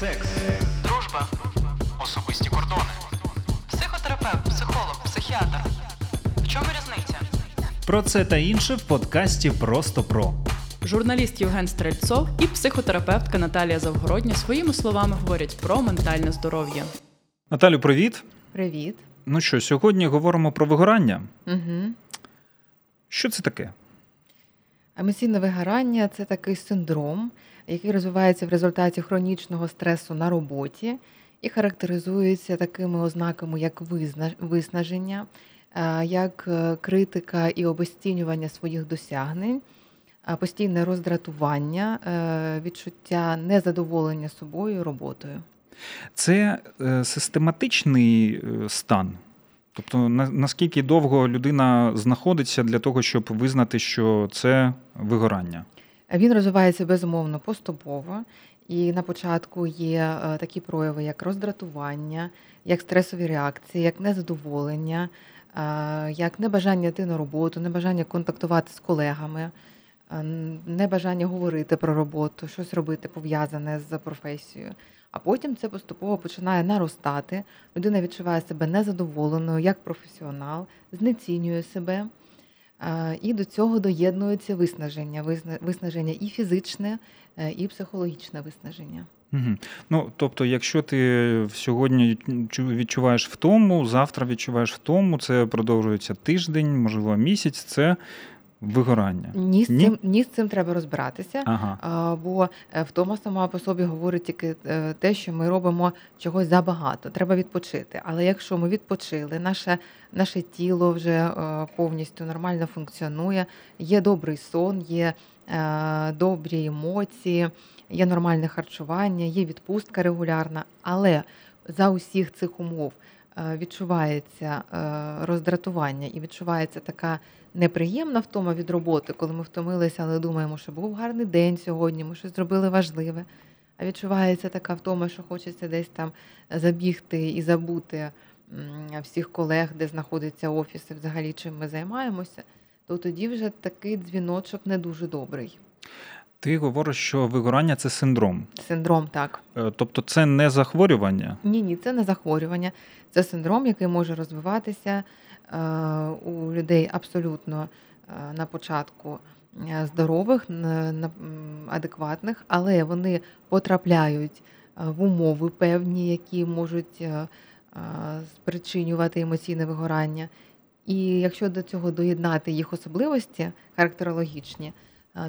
секс, дружба, особисті кордони. психотерапевт, психолог, психіатр. В чому різниця? Про це та інше в подкасті Просто про. Журналіст Євген Стрельцов і психотерапевтка Наталія Завгородня своїми словами говорять про ментальне здоров'я. Наталю, привіт. Привіт. Ну що, сьогодні говоримо про вигорання. Угу. Що це таке? Емоційне вигорання це такий синдром, який розвивається в результаті хронічного стресу на роботі і характеризується такими ознаками, як виснаження, е, як е, критика і обесцінювання своїх досягнень, е, постійне роздратування, відчуття незадоволення собою роботою. Це систематичний стан. Тобто, наскільки довго людина знаходиться для того, щоб визнати, що це вигорання? Він розвивається безумовно поступово, і на початку є е, такі прояви, як роздратування, як стресові реакції, як незадоволення, е, як небажання йти на роботу, небажання контактувати з колегами, е, небажання говорити про роботу, щось робити пов'язане з професією. А потім це поступово починає наростати. Людина відчуває себе незадоволеною як професіонал, знецінює себе. Е, І до цього доєднується виснаження, виснаження і фізичне, е, і психологічне виснаження. Угу. Ну, тобто, якщо ти сьогодні відчуваєш втому, завтра відчуваєш втому, це продовжується тиждень, можливо, місяць, це вигорання. Ні з цим ні з цим треба розбиратися. Ага. А, Бо е, втома сама по собі говорить тільки е, те, що ми робимо чогось забагато. Треба відпочити. Але якщо ми відпочили, наше, наше тіло вже е, повністю нормально функціонує, є добрий сон, є добрі емоції, є нормальне харчування, є відпустка регулярна. Але за усіх цих умов відчувається роздратування і відчувається така неприємна втома від роботи, коли ми втомилися, але думаємо, що був гарний день сьогодні, ми щось зробили важливе. А відчувається така втома, що хочеться десь там забігти і забути всіх колег, де знаходиться офіс, і взагалі чим ми займаємося, то тоді вже такий дзвіночок не дуже добрий. Ти говориш, що вигорання це синдром. Синдром так. Е, Тобто це не захворювання. Ні, ні, це не захворювання. Це синдром, який може розвиватися е, у людей абсолютно е, на початку здорових, адекватних, але вони потрапляють в умови певні, які можуть спричинювати емоційне вигорання. І якщо до цього доєднати їх особливості характерологічні,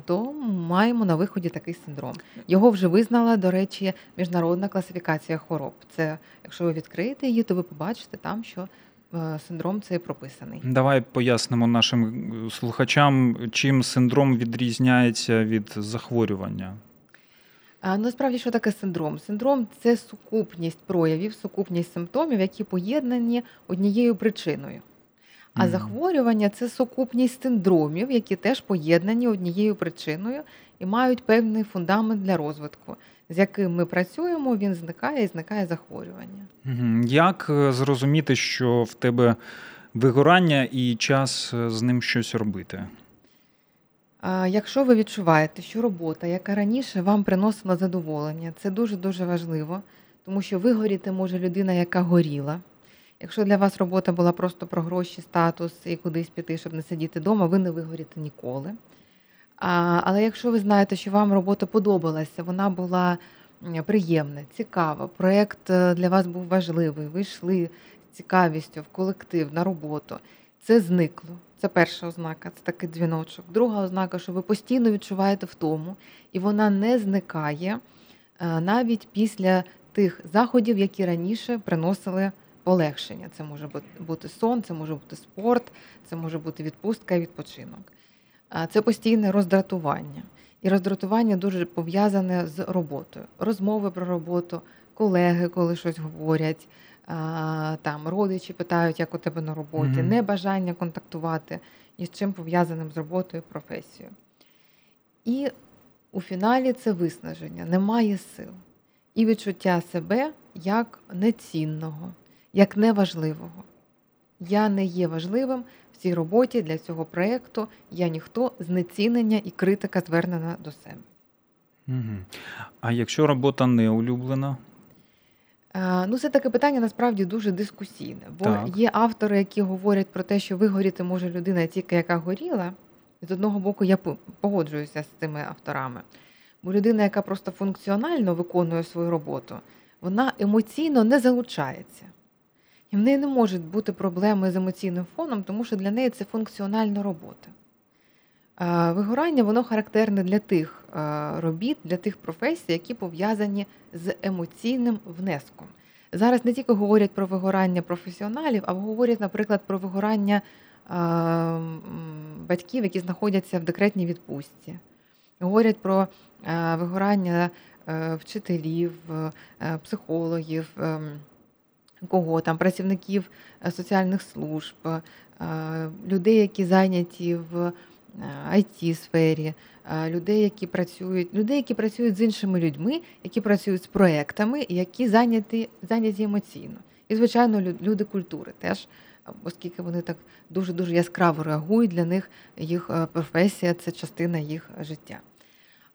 то маємо на виході такий синдром. Його вже визнала, до речі, міжнародна класифікація хвороб. Це якщо ви відкриєте її, то ви побачите там, що е, синдром цей прописаний. Давай пояснимо нашим е, слухачам, чим синдром відрізняється від захворювання. А насправді, що таке синдром? Синдром це сукупність проявів, сукупність симптомів, які поєднані однією причиною. А захворювання це сукупність синдромів, які теж поєднані однією причиною і мають певний фундамент для розвитку, з яким ми працюємо, він зникає і зникає захворювання. Як е, зрозуміти, що в тебе вигорання і час е, з ним щось робити? Якщо ви відчуваєте, що робота, яка раніше вам приносила задоволення, це дуже дуже важливо, тому що вигоріти може людина, яка горіла. Якщо для вас робота була просто про гроші, статус і кудись піти, щоб не сидіти вдома, ви не вигоріте ніколи. А, але якщо ви знаєте, що вам робота подобалася, вона була приємна, цікава, проєкт е, для вас був важливий, ви йшли з цікавістю в колектив на роботу, це зникло. Це перша ознака, це такий дзвіночок. Друга ознака, що ви постійно відчуваєте втому, і вона не зникає е, навіть після тих заходів, які раніше приносили полегшення. Це може бути сон, це може бути спорт, це може бути відпустка і відпочинок. Це постійне роздратування. І роздратування дуже пов'язане з роботою. Розмови про роботу, колеги, коли щось говорять, там родичі питають, як у тебе на роботі, Мгм. небажання контактувати ні з чим пов'язаним з роботою, професією. І у фіналі це виснаження, немає сил. І відчуття себе як нецінного, як неважливого. Я не є важливим в цій роботі для цього проєкту, я ніхто знецінення і критика звернена до себе. А якщо робота не улюблена? Е, Ну, це таке питання насправді дуже дискусійне, бо Так. є автори, які говорять про те, що вигоріти може людина тільки яка горіла. З одного боку, я погоджуюся з цими авторами. Бо людина, яка просто функціонально виконує свою роботу, вона емоційно не залучається. І в неї не можуть бути проблеми з емоційним фоном, тому що для неї це функціональна робота. Вигорання воно характерне для тих робіт, для тих професій, які пов'язані з емоційним внеском. Зараз не тільки говорять про вигорання професіоналів, а говорять, наприклад, про вигорання батьків, які знаходяться в декретній відпустці. Говорять про вигорання е, вчителів, е, психологів, ем, кого там, працівників е, соціальних служб, е, людей, які зайняті в it сфері людей, які працюють, людей, які працюють з іншими людьми, які працюють з проектами, які зайняті, зайняті емоційно. І, звичайно, люди культури теж, оскільки вони так дуже дуже яскраво реагують, для них їх е, професія це частина їх життя.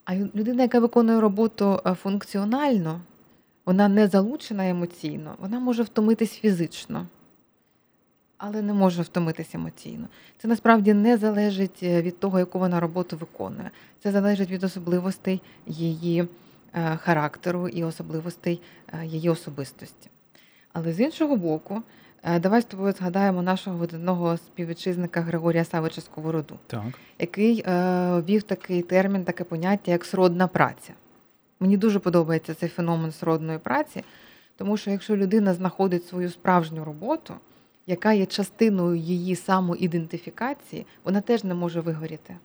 А людина, яка виконує роботу е, функціонально, вона не залучена емоційно, вона може втомитись фізично, але не може втомитись емоційно. Це насправді не залежить е, від того, яку вона роботу виконує. Це залежить від особливостей її е, характеру і особливостей е, її особистості. Але з іншого боку, давай з тобою згадаємо нашого видатного співвітчизника Григорія Савича Сковороду Так. який ввів такий термін, таке поняття, як сродна праця. Мені дуже подобається цей феномен сродної праці, тому що якщо людина знаходить свою справжню роботу, яка є частиною її самоідентифікації, вона теж не може вигоріти.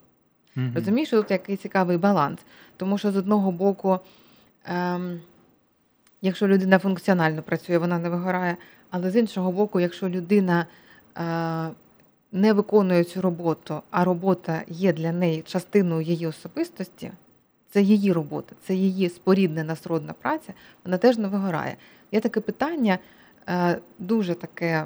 Мгм. Розумієш, що тут який цікавий баланс. Тому що з одного боку, ем, якщо людина функціонально працює, вона не вигорає. Але з іншого боку, якщо людина е, не виконує цю роботу, а робота є для неї частиною її особистості, це її робота, це її споріднена сродна праця, вона теж не вигорає. Є таке питання. е, Дуже таке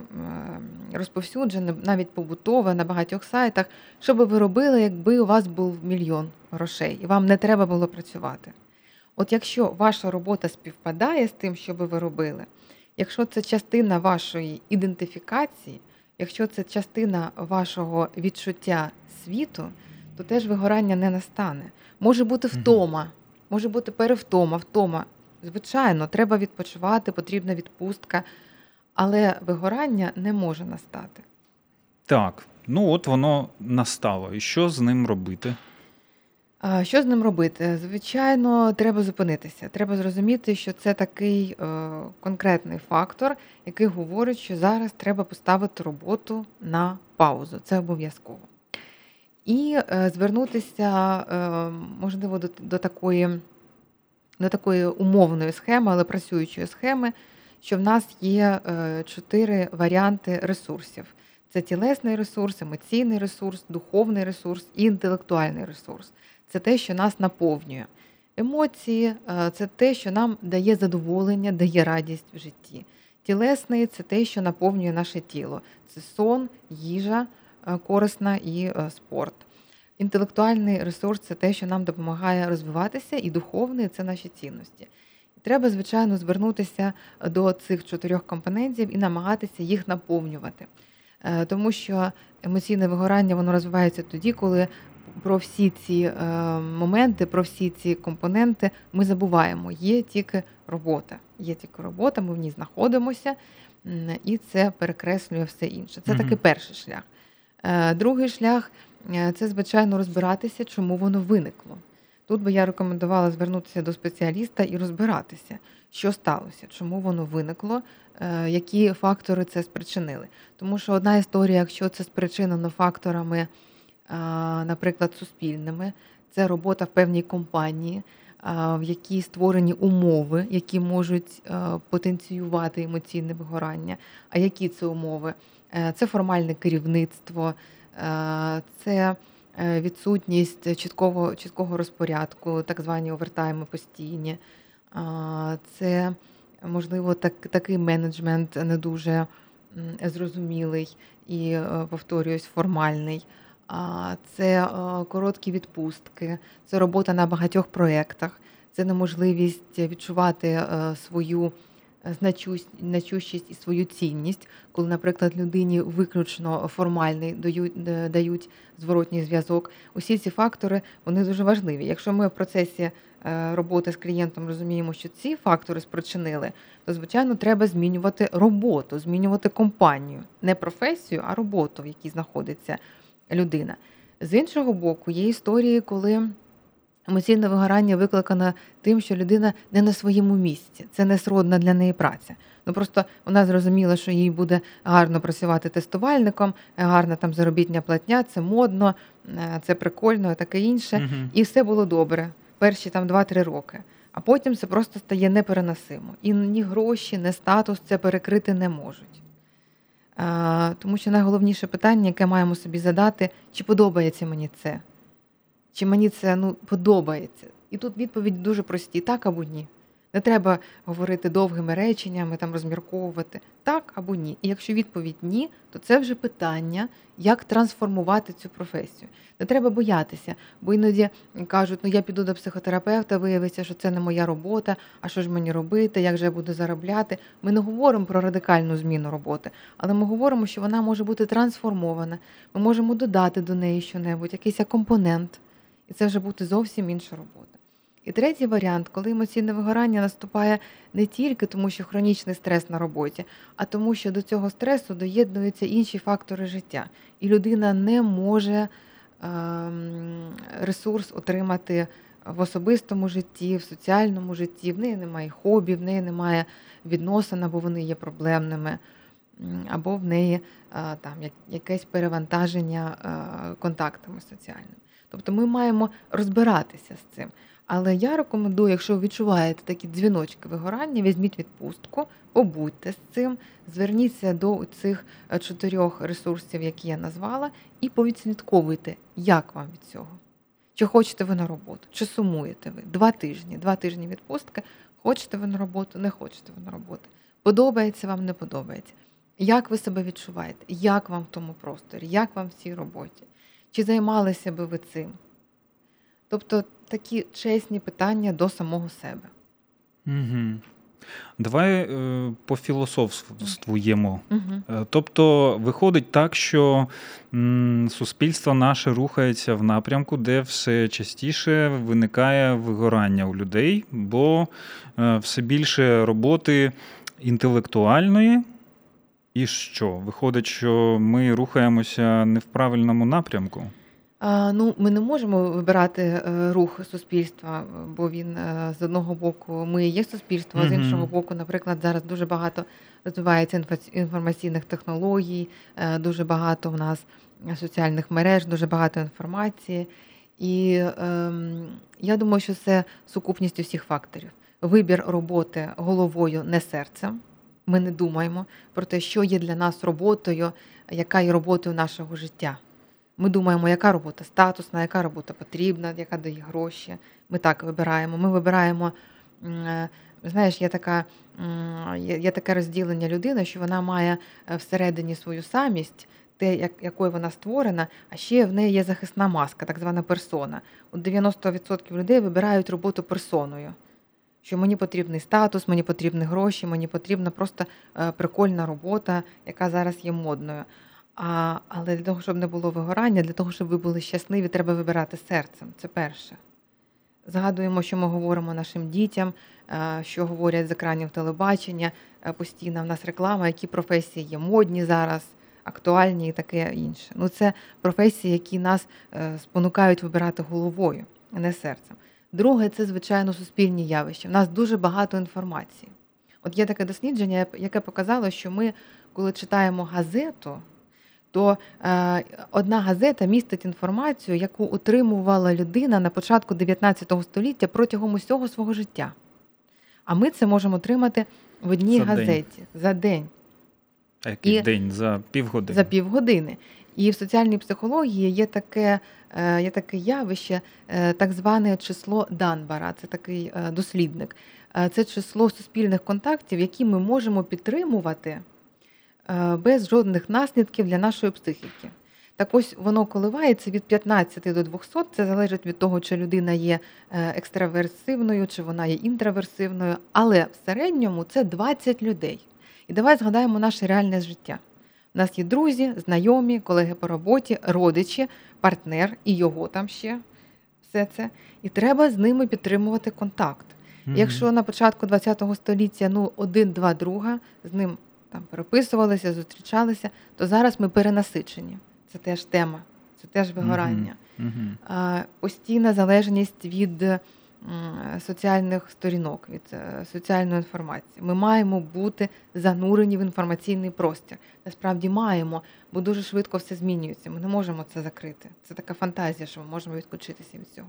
розповсюджене, навіть побутове на багатьох сайтах. Що би ви робили, якби у вас був мільйон грошей, і вам не треба було працювати? От якщо ваша робота співпадає з тим, що би ви робили, якщо це частина вашої ідентифікації, якщо це частина вашого відчуття світу, то теж вигорання не настане. Може бути втома, може бути перевтома, втома. Звичайно, треба відпочивати, потрібна відпустка, але вигорання не може настати. Так. Ну от воно настало. І що з ним робити? А Що з ним робити? Звичайно, треба зупинитися. Треба зрозуміти, що це такий е, конкретний фактор, який говорить, що зараз треба поставити роботу на паузу. Це обов'язково. І е, звернутися, е, можливо, до, до такої до такої умовної схеми, але працюючої схеми, що в нас є е, чотири варіанти ресурсів: це тілесний ресурс, емоційний ресурс, духовний ресурс і інтелектуальний ресурс. Це те, що нас наповнює. Емоції це те, що нам дає задоволення, дає радість в житті. Тілесний це те, що наповнює наше тіло. Це сон, їжа корисна і е, спорт. Інтелектуальний ресурс це те, що нам допомагає розвиватися, і духовний це наші цінності. Треба, звичайно, звернутися до цих чотирьох компонентів і намагатися їх наповнювати. Е, Тому що емоційне вигорання воно розвивається тоді, коли про всі ці е, моменти, про всі ці компоненти ми забуваємо. Є тільки робота. Є тільки робота, ми в ній знаходимося, і це перекреслює все інше. Це такий перший шлях. Е, Другий шлях е, це, звичайно, розбиратися, чому воно виникло. Тут би я рекомендувала звернутися до спеціаліста і розбиратися, що сталося, чому воно виникло, е, які фактори це спричинили. Тому що одна історія, якщо це спричинено факторами, наприклад, суспільними, це робота в певній компанії, в якій створені умови, які можуть потенціювати емоційне вигорання. А які це умови? Е, Це формальне керівництво, е, це е, відсутність чіткого, чіткого розпорядку, так звані овертайми постійні. Це, можливо, так, такий менеджмент не дуже зрозумілий і, повторююсь, формальний. Це короткі відпустки, це робота на багатьох проєктах, це неможливість відчувати свою значущість і свою цінність, коли, наприклад, людині виключно формальний дають, зворотній зв'язок. Усі ці фактори вони дуже важливі. Якщо ми в процесі е, роботи з клієнтом розуміємо, що ці фактори спричинили, то звичайно треба змінювати роботу, змінювати компанію, не професію, а роботу, в якій знаходиться людина. З іншого боку, є історії, коли емоційне вигорання викликане тим, що людина не на своєму місці. Це не сродна для неї праця. Ну просто вона зрозуміла, що їй буде гарно працювати тестувальником, гарна там заробітня платня, це модно, е, це прикольно, таке інше. Мгм. І все було добре перші там 2-3 роки. А потім це просто стає непереносимо. І ні гроші, ні статус це перекрити не можуть. А, тому що найголовніше питання, яке маємо собі задати, чи подобається мені це? Чи мені це ну, подобається? І тут відповіді дуже прості: так або ні. Не треба говорити довгими реченнями, там розмірковувати так або ні. І якщо відповідь ні, то це вже питання, як трансформувати цю професію. Не треба боятися, бо іноді кажуть, ну я піду до психотерапевта, виявиться, що це не моя робота, а що ж мені робити, як же я буду заробляти. Ми не говоримо про радикальну зміну роботи, але ми говоримо, що вона може бути трансформована. Ми можемо додати до неї щонебудь, якийсь компонент, і це вже буде зовсім інша робота. І третій варіант, коли емоційне вигорання наступає не тільки тому, що хронічний стрес на роботі, а тому, що до цього стресу доєднуються інші фактори життя, і людина не може ем, ресурс отримати в особистому житті, в соціальному житті, в неї немає хобі, в неї немає відносин, або вони є проблемними, або в неї е, там якесь перевантаження е, контактами соціальними. Тобто ми маємо розбиратися з цим. Але я рекомендую, якщо ви відчуваєте такі дзвіночки вигорання, візьміть відпустку, побудьте з цим, зверніться до цих е, чотирьох ресурсів, які я назвала, і повідслідковуйте, як вам від цього. Чи хочете ви на роботу, чи сумуєте ви? Два тижні, два тижні відпустки. Хочете ви на роботу, не хочете ви на роботу. Подобається вам, не подобається. Як ви себе відчуваєте? Як вам в тому просторі? Як вам в цій роботі? Чи займалися би ви цим? Тобто такі чесні питання до самого себе. Угу. Давай е, пофілософствуємо. Угу. Е, Тобто виходить так, що м, суспільство наше рухається в напрямку, де все частіше виникає вигорання у людей, бо е, все більше роботи інтелектуальної. І що? Виходить, що ми рухаємося не в правильному напрямку. А, ну, ми не можемо вибирати е, рух суспільства, бо він е, з одного боку ми є суспільство, а з іншого боку, наприклад, зараз дуже багато розвивається інформаційних технологій, е, дуже багато в нас соціальних мереж, дуже багато інформації. І ем, я думаю, що це сукупність усіх факторів. Вибір роботи головою, не серцем. Ми не думаємо про те, що є для нас роботою, яка є роботою нашого життя. Ми думаємо, яка робота статусна, яка робота потрібна, яка дає гроші. Ми так вибираємо. Ми вибираємо. е, Знаєш, є така, є, таке розділення людини, що вона має е, всередині свою самість, те, як, якою вона створена, а ще в неї є захисна маска, так звана персона. От 90% людей вибирають роботу персоною. Що мені потрібний статус, мені потрібні гроші, мені потрібна просто е, прикольна робота, яка зараз є модною. А, але для того, щоб не було вигорання, для того, щоб ви були щасливі, треба вибирати серцем. Це перше. Згадуємо, що ми говоримо нашим дітям, е, що говорять з екранів телебачення. е, Постійно в нас реклама, які професії є модні зараз, актуальні і таке інше. Ну, це професії, які нас спонукають вибирати головою, а не серцем. Друге, це, звичайно, суспільні явища. У нас дуже багато інформації. От є таке дослідження, яке показало, що ми, коли читаємо газету, то е, одна газета містить інформацію, яку отримувала людина на початку 19 століття протягом усього свого життя. А ми це можемо отримати в одній За день. газеті за день, А який І- день за півгодини? за півгодини. І в соціальній психології є таке, е, є таке явище, е, так зване число Данбара. Це такий е, дослідник. Це число суспільних контактів, які ми можемо підтримувати без жодних наслідків для нашої психіки. Так ось воно коливається від 15 до 200, це залежить від того, чи людина є екстраверсивною, чи вона є інтроверсивною, але в середньому це 20 людей. І давай згадаємо наше реальне життя. У нас є друзі, знайомі, колеги по роботі, родичі, партнер і його там ще все це. І треба з ними підтримувати контакт. Мгм. Якщо на початку ХХ століття ну один-два друга з ним там переписувалися, зустрічалися, то зараз ми перенасичені. Це теж тема, це теж вигорання. Мгм. А, Постійна залежність від соціальних сторінок, від е, соціальної інформації. Ми маємо бути занурені в інформаційний простір. Насправді маємо, бо дуже швидко все змінюється. Ми не можемо це закрити. Це така фантазія, що ми можемо відключитися від цього.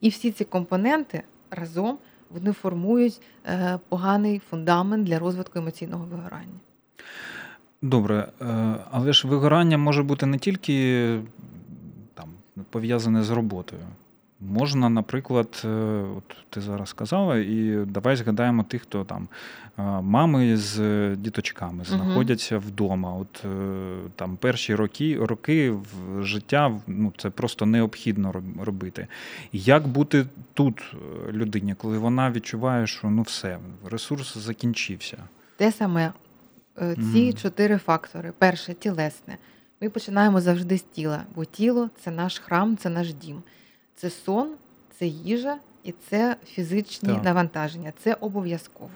І всі ці компоненти разом вони формують е, поганий фундамент для розвитку емоційного вигорання. Добре, е, але ж вигорання може бути не тільки там, пов'язане з роботою. Можна, наприклад, е, от ти зараз сказала, і давай згадаємо тих, хто там е, мами з діточками знаходяться вдома. От е, там перші роки, роки в життя ну, це просто необхідно робити. Як бути тут е, людині, коли вона відчуває, що ну все, ресурс закінчився? Те саме е, ці Мгм. чотири фактори. Перше тілесне. Ми починаємо завжди з тіла, бо тіло це наш храм, це наш дім. Це сон, це їжа і це фізичні Так. навантаження. Це обов'язково.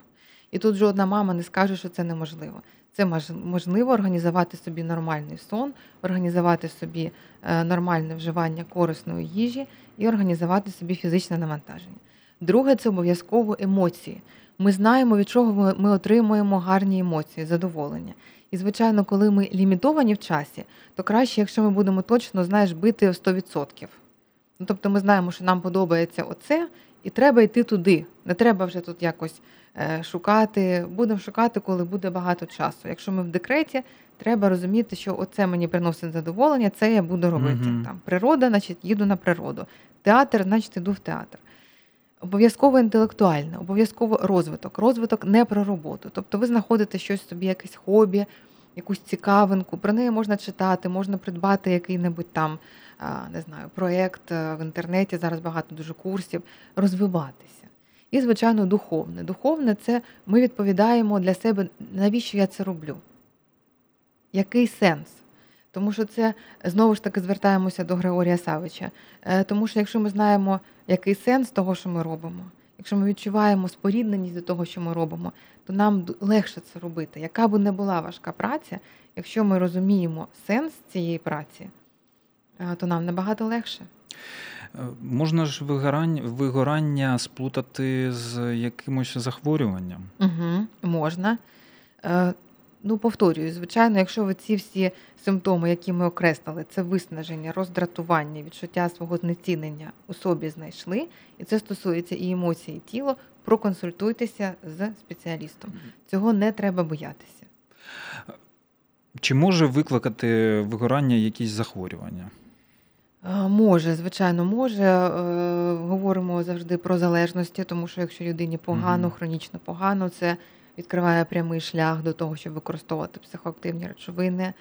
І тут жодна мама не скаже, що це неможливо. Це можливо організувати собі нормальний сон, організувати собі е, нормальне вживання корисної їжі і організувати собі фізичне навантаження. Друге це обов'язково емоції. Ми знаємо, від чого ми- ми отримуємо гарні емоції, задоволення. І, звичайно, коли ми лімітовані в часі, то краще, якщо ми будемо точно знаєш, бити в 100%. Ну, тобто ми знаємо, що нам подобається оце, і треба йти туди. Не треба вже тут якось е, шукати. Будемо шукати, коли буде багато часу. Якщо ми в декреті, треба розуміти, що оце мені приносить задоволення, це я буду робити. Мгм. Там природа, значить, їду на природу. Театр, значить, іду в театр. Обов'язково інтелектуальне, обов'язково розвиток. Розвиток не про роботу. Тобто ви знаходите щось собі, якесь хобі, якусь цікавинку. Про неї можна читати, можна придбати який-небудь там, не знаю, проєкт е, в інтернеті. Зараз багато дуже курсів, розвиватися. І, звичайно, духовне. Духовне це ми відповідаємо для себе, навіщо я це роблю? Який сенс? Тому що це знову ж таки звертаємося до Григорія Савича. Е, Тому що якщо ми знаємо, який сенс того, що ми робимо, якщо ми відчуваємо спорідненість до того, що ми робимо, то нам легше це робити. Яка б не була важка праця, якщо ми розуміємо сенс цієї праці, то нам набагато легше. Е, Можна ж вигорання, вигорання сплутати з якимось захворюванням. Угу, можна. Е, ну, повторюю, звичайно, якщо ви ці всі симптоми, які ми окреслили, це виснаження, роздратування, відчуття свого знецінення у собі знайшли, і це стосується і емоцій, і тіла, проконсультуйтеся з спеціалістом. Цього не треба боятися. Чи може викликати вигорання якісь захворювання? Е, Може, звичайно, може. Е, Говоримо завжди про залежності, тому що якщо людині погано, Мгм. хронічно погано, це відкриває прямий шлях до того, щоб використовувати психоактивні речовини.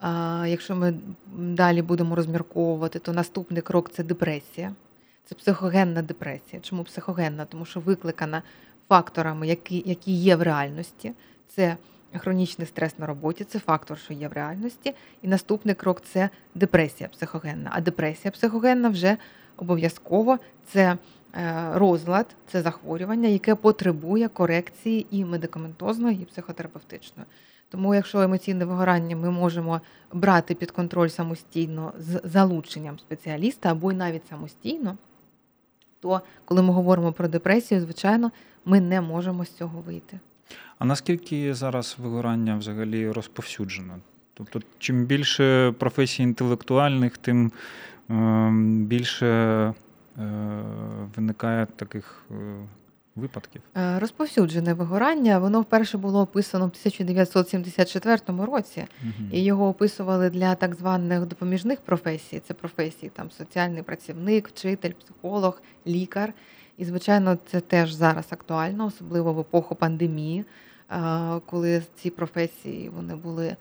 А якщо ми далі будемо розмірковувати, то наступний крок це депресія. Це психогенна депресія. Чому психогенна? Тому що викликана факторами, які, які є в реальності. Це хронічний стрес на роботі, це фактор, що є в реальності. І наступний крок це депресія психогенна. А депресія психогенна вже обов'язково це е, розлад, це захворювання, яке потребує корекції і медикаментозної, і психотерапевтичної. Тому, якщо емоційне вигорання ми можемо брати під контроль самостійно з залученням спеціаліста або й навіть самостійно, то коли ми говоримо про депресію, звичайно, ми не можемо з цього вийти. А наскільки зараз вигорання взагалі розповсюджено? Тобто, чим більше професій інтелектуальних, тим е, більше е, виникає таких е, випадків. Е, Розповсюджене вигорання, воно вперше було описано в 1974 році. Мгм. І його описували для так званих допоміжних професій. Це професії там соціальний працівник, вчитель, психолог, лікар. І, звичайно, це теж зараз актуально, особливо в епоху пандемії, е, коли ці професії вони були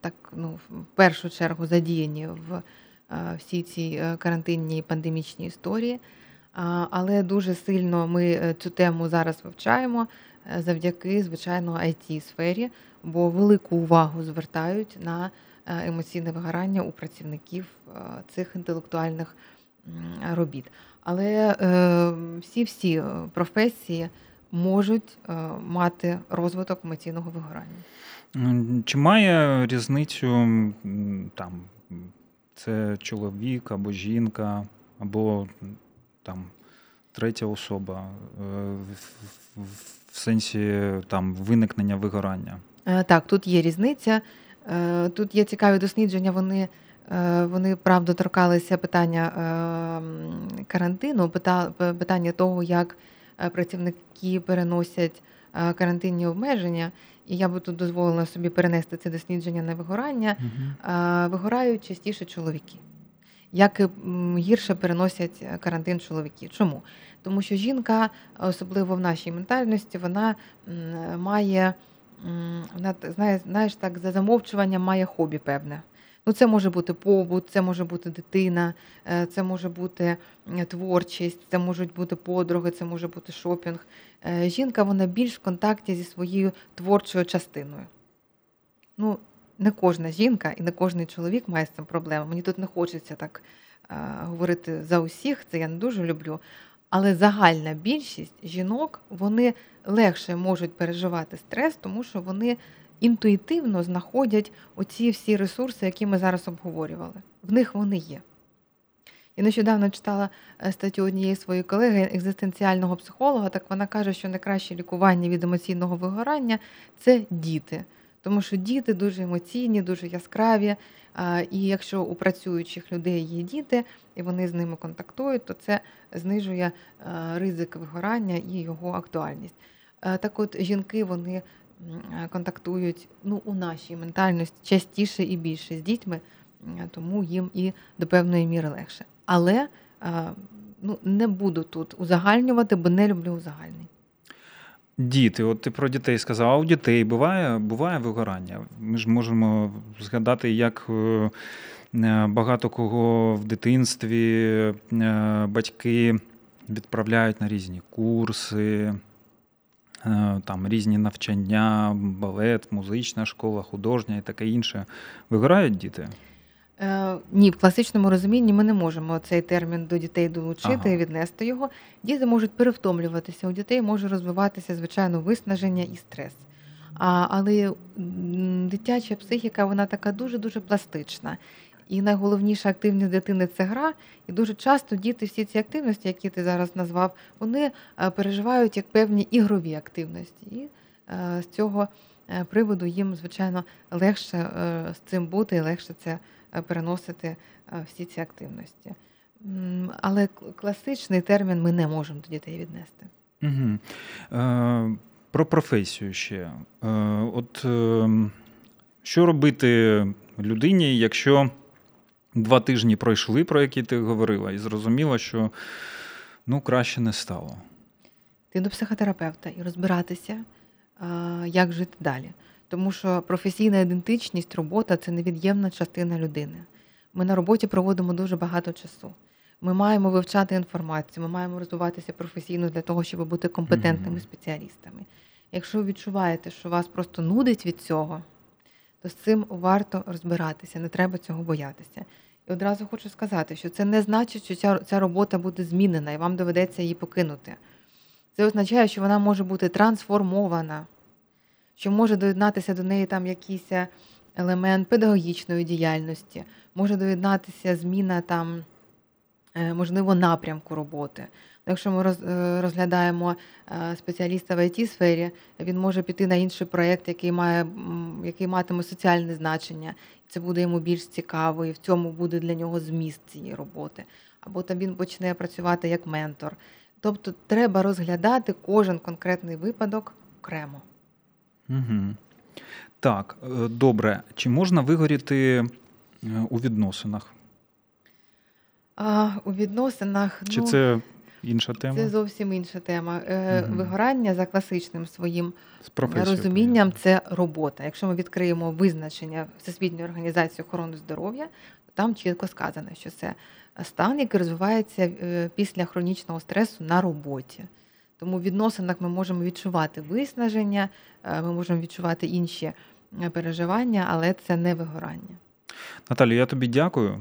так, ну, в першу чергу задіяні в всій цій е, карантинній пандемічній історії. Але дуже сильно ми е, цю тему зараз вивчаємо е, завдяки, звичайно, it сфері, бо велику увагу звертають на е, емоційне вигорання у працівників е, цих інтелектуальних робіт. Але всі-всі професії можуть е, мати розвиток емоційного вигорання. Чи має різницю там, це чоловік або жінка, або там третя особа е, в, сенсі там виникнення вигорання? Е, Так, тут є різниця. Е, Тут є цікаві дослідження. Вони, е, вони правда торкалися питання е, карантину, пита- питання того, як е, працівники переносять е, карантинні обмеження. І я би тут дозволила собі перенести це дослідження на вигорання. Е, Вигорають частіше чоловіки. Як гірше переносять е, карантин чоловіки. Чому? Тому що жінка, особливо в нашій ментальності, вона має, вона знає, знаєш, так, за замовчуванням має хобі певне. Ну, це може бути побут, це може бути дитина, е, це може бути творчість, це можуть бути подруги, це може бути шопінг. Е, Жінка вона більш в контакті зі своєю творчою частиною. Ну, не кожна жінка і не кожний чоловік має з цим проблеми. Мені тут не хочеться так е, говорити за усіх, це я не дуже люблю. Але загальна більшість жінок вони легше можуть переживати стрес, тому що вони інтуїтивно знаходять оці всі ресурси, які ми зараз обговорювали. В них вони є. Я нещодавно читала е, статтю однієї своєї колеги, екзистенціального психолога. Так вона каже, що найкраще лікування від емоційного вигорання це діти. Тому що діти дуже емоційні, дуже яскраві. І якщо у працюючих людей є діти, і вони з ними контактують, то це знижує е, ризик вигорання і його актуальність. Е, Так от жінки вони контактують ну, у нашій ментальності частіше і більше з дітьми, тому їм і до певної міри легше. Але е, ну, не буду тут узагальнювати, бо не люблю узагальнень. Діти, от ти про дітей сказав, а у дітей буває, буває вигорання. Ми ж можемо згадати, як е, е, багато кого в дитинстві е, батьки відправляють на різні курси, е, там різні навчання, балет, музична школа, художня і таке інше. Вигорають діти? Е, Ні, в класичному розумінні ми не можемо цей термін до дітей долучити Ага. і віднести його. Діти можуть перевтомлюватися, у дітей може розвиватися, звичайно, виснаження і стрес. А, але дитяча психіка вона така дуже-дуже пластична. І найголовніша активність дитини це гра. І дуже часто діти всі ці активності, які ти зараз назвав, вони е, переживають як певні ігрові активності. І е, з цього е, приводу їм, звичайно, легше з цим бути і легше це переносити всі ці активності. Але класичний термін ми не можемо до дітей віднести. Угу. Про професію ще. От е, що робити людині, якщо два тижні пройшли, про які ти говорила, і зрозуміла, що ну, краще не стало. Ти до психотерапевта і розбиратися, як жити далі. Тому що професійна ідентичність, робота це невід'ємна частина людини. Ми на роботі проводимо дуже багато часу. Ми маємо вивчати інформацію, ми маємо розвиватися професійно для того, щоб бути компетентними спеціалістами. Якщо ви відчуваєте, що вас просто нудить від цього, то з цим варто розбиратися, не треба цього боятися. І одразу хочу сказати, що це не значить, що ця, ця робота буде змінена і вам доведеться її покинути. Це означає, що вона може бути трансформована, що може доєднатися до неї там якийсь елемент педагогічної діяльності, може доєднатися зміна там, е, можливо, напрямку роботи. Якщо ми роз- е, розглядаємо е, спеціаліста в it сфері він може піти на інший проєкт, який має який матиме соціальне значення. Це буде йому більш цікаво, і в цьому буде для нього зміст цієї роботи. Або там він почне працювати як ментор. Тобто треба розглядати кожен конкретний випадок окремо. Угу. Так, е, добре. Чи можна вигоріти у відносинах? А у відносинах Чи ну, це інша тема. Це зовсім інша тема. Е, Мгм. Вигорання за класичним своїм З розумінням це робота. Якщо ми відкриємо визначення Всесвітньої організації охорони здоров'я, то там чітко сказано, що це стан, який розвивається е, після хронічного стресу на роботі. Тому в відносинах ми можемо відчувати виснаження, е, ми можемо відчувати інші е, переживання, але це не вигорання. Наталю, я тобі дякую.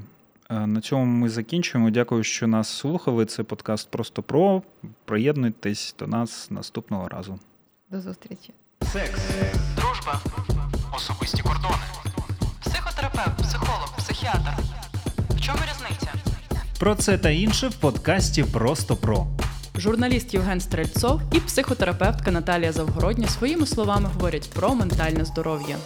Е, На цьому ми закінчуємо. Дякую, що нас слухали. Це подкаст просто про. Приєднуйтесь до нас наступного разу. До зустрічі. Секс, дружба, особисті кордони. Психотерапевт, психолог, психіатр. В чому різниця? Про це та інше в подкасті Просто про. Журналіст Євген Стрельцов і психотерапевтка Наталія Завгородня своїми словами говорять про ментальне здоров'я.